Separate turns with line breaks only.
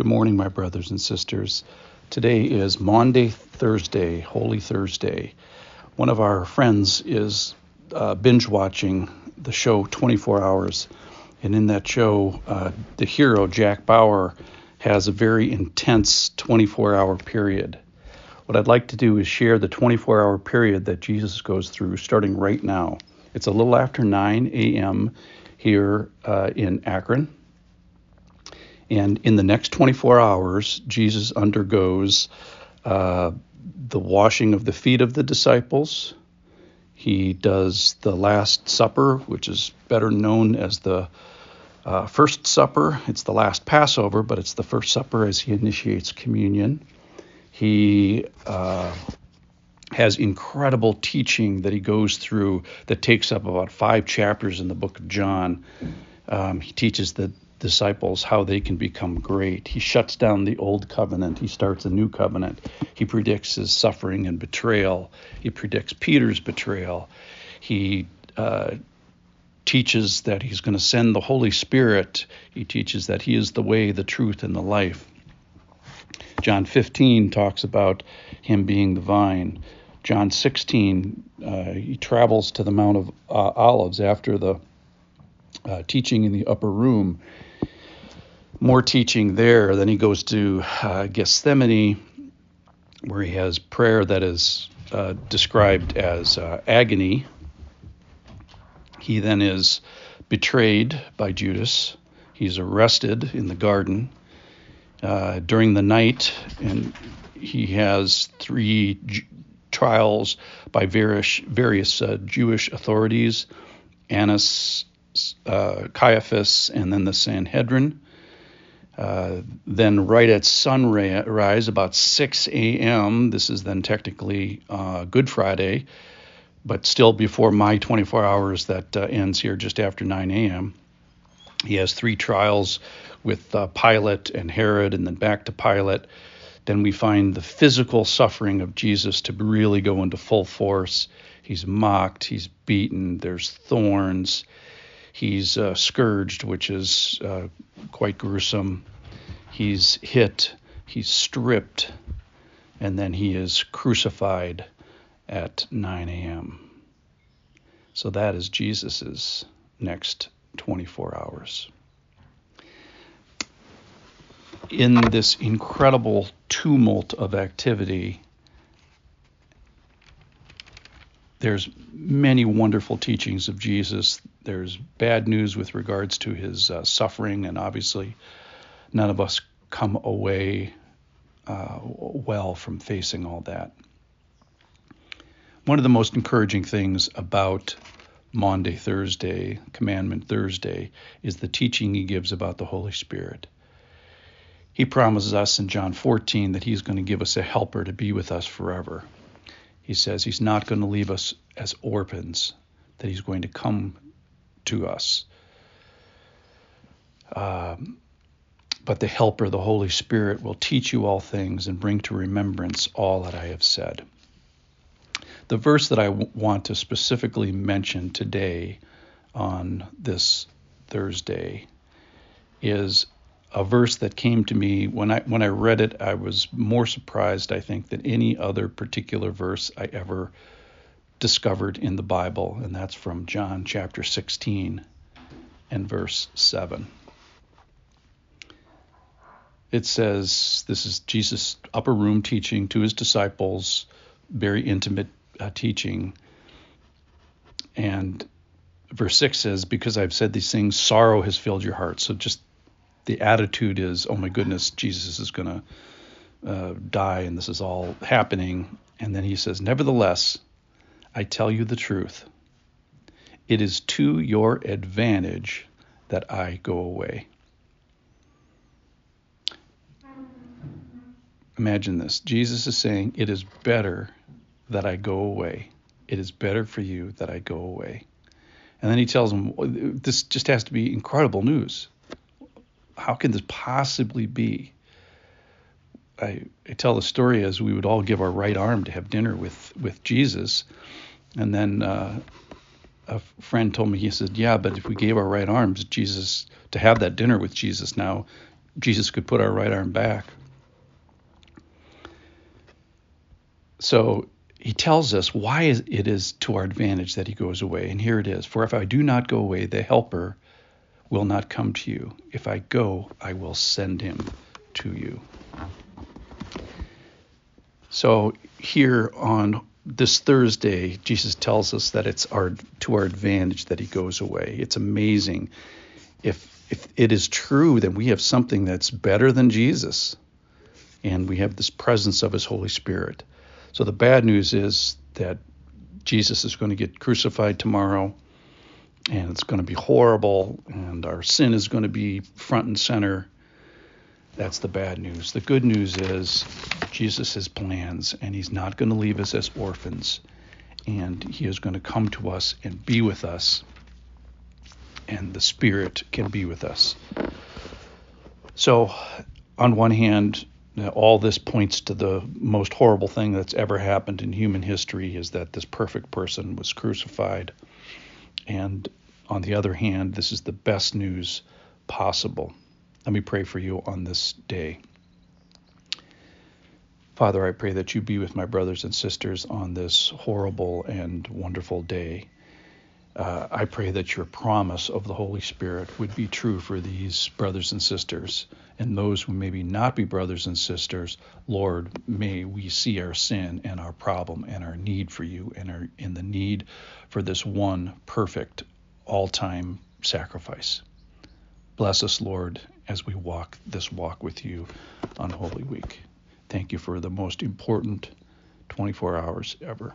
Good morning, my brothers and sisters. Today is Maundy, Thursday, Holy Thursday. One of our friends is uh, binge watching the show 24 Hours, and in that show, uh, the hero, Jack Bauer, has a very intense 24 hour period. What I'd like to do is share the 24 hour period that Jesus goes through starting right now. It's a little after 9 a.m. here uh, in Akron and in the next 24 hours, Jesus undergoes uh, the washing of the feet of the disciples. He does the Last Supper, which is better known as the uh, First Supper. It's the last Passover, but it's the First Supper as he initiates communion. He uh, has incredible teaching that he goes through that takes up about five chapters in the book of John. Um, he teaches that disciples how they can become great. He shuts down the old covenant, he starts a new covenant. He predicts his suffering and betrayal, he predicts Peter's betrayal. He uh, teaches that he's going to send the Holy Spirit. He teaches that he is the way, the truth, and the life. John 15 talks about him being the vine. John 16, uh, he travels to the Mount of uh, Olives after the uh, teaching in the upper room more teaching there. Then he goes to uh, Gethsemane, where he has prayer that is uh, described as uh, agony. He then is betrayed by Judas. He's arrested in the garden uh, during the night, and he has three trials by various, various uh, Jewish authorities Annas, uh, Caiaphas, and then the Sanhedrin. Uh, then, right at sunrise, about 6 a.m., this is then technically uh, Good Friday, but still before my 24 hours that uh, ends here just after 9 a.m. He has three trials with uh, Pilate and Herod, and then back to Pilate. Then we find the physical suffering of Jesus to really go into full force. He's mocked, he's beaten, there's thorns, he's uh, scourged, which is uh, quite gruesome. He's hit, he's stripped, and then he is crucified at 9 a.m. So that is Jesus's next 24 hours. In this incredible tumult of activity, there's many wonderful teachings of Jesus. There's bad news with regards to his uh, suffering, and obviously, none of us come away uh, well from facing all that. One of the most encouraging things about Maundy Thursday, Commandment Thursday, is the teaching he gives about the Holy Spirit. He promises us in John 14 that he's going to give us a helper to be with us forever. He says he's not going to leave us as orphans, that he's going to come to us. Um, but the Helper, the Holy Spirit, will teach you all things and bring to remembrance all that I have said. The verse that I w- want to specifically mention today on this Thursday is a verse that came to me when I when I read it I was more surprised I think than any other particular verse I ever discovered in the Bible and that's from John chapter 16 and verse 7 it says this is Jesus' upper room teaching to his disciples, very intimate uh, teaching. And verse 6 says, Because I've said these things, sorrow has filled your heart. So just the attitude is, oh my goodness, Jesus is going to uh, die and this is all happening. And then he says, Nevertheless, I tell you the truth. It is to your advantage that I go away. Imagine this Jesus is saying, It is better that I go away. It is better for you that I go away. And then he tells them, This just has to be incredible news. How can this possibly be? I, I tell the story as we would all give our right arm to have dinner with, with Jesus. And then uh, a friend told me, he said, Yeah, but if we gave our right arms, Jesus, to have that dinner with Jesus now, Jesus could put our right arm back. So he tells us why it is to our advantage that he goes away. And here it is For if I do not go away, the Helper will not come to you. If I go, I will send him to you. So here on this Thursday, Jesus tells us that it's our to our advantage that he goes away. It's amazing. If if it is true, then we have something that's better than Jesus. And we have this presence of his Holy Spirit. So the bad news is that Jesus is going to get crucified tomorrow and it's going to be horrible and our sin is going to be front and center. That's the bad news. The good news is Jesus has plans and he's not going to leave us as orphans and he is going to come to us and be with us and the spirit can be with us. So on one hand, all this points to the most horrible thing that's ever happened in human history is that this perfect person was crucified. And on the other hand, this is the best news possible. Let me pray for you on this day. Father, I pray that you be with my brothers and sisters on this horrible and wonderful day uh, I pray that your promise of the Holy Spirit would be true for these brothers and sisters and those who maybe not be brothers and sisters. Lord, may we see our sin and our problem and our need for you and our in the need for this one perfect all-time sacrifice. Bless us, Lord, as we walk this walk with you on Holy Week. Thank you for the most important 24 hours ever.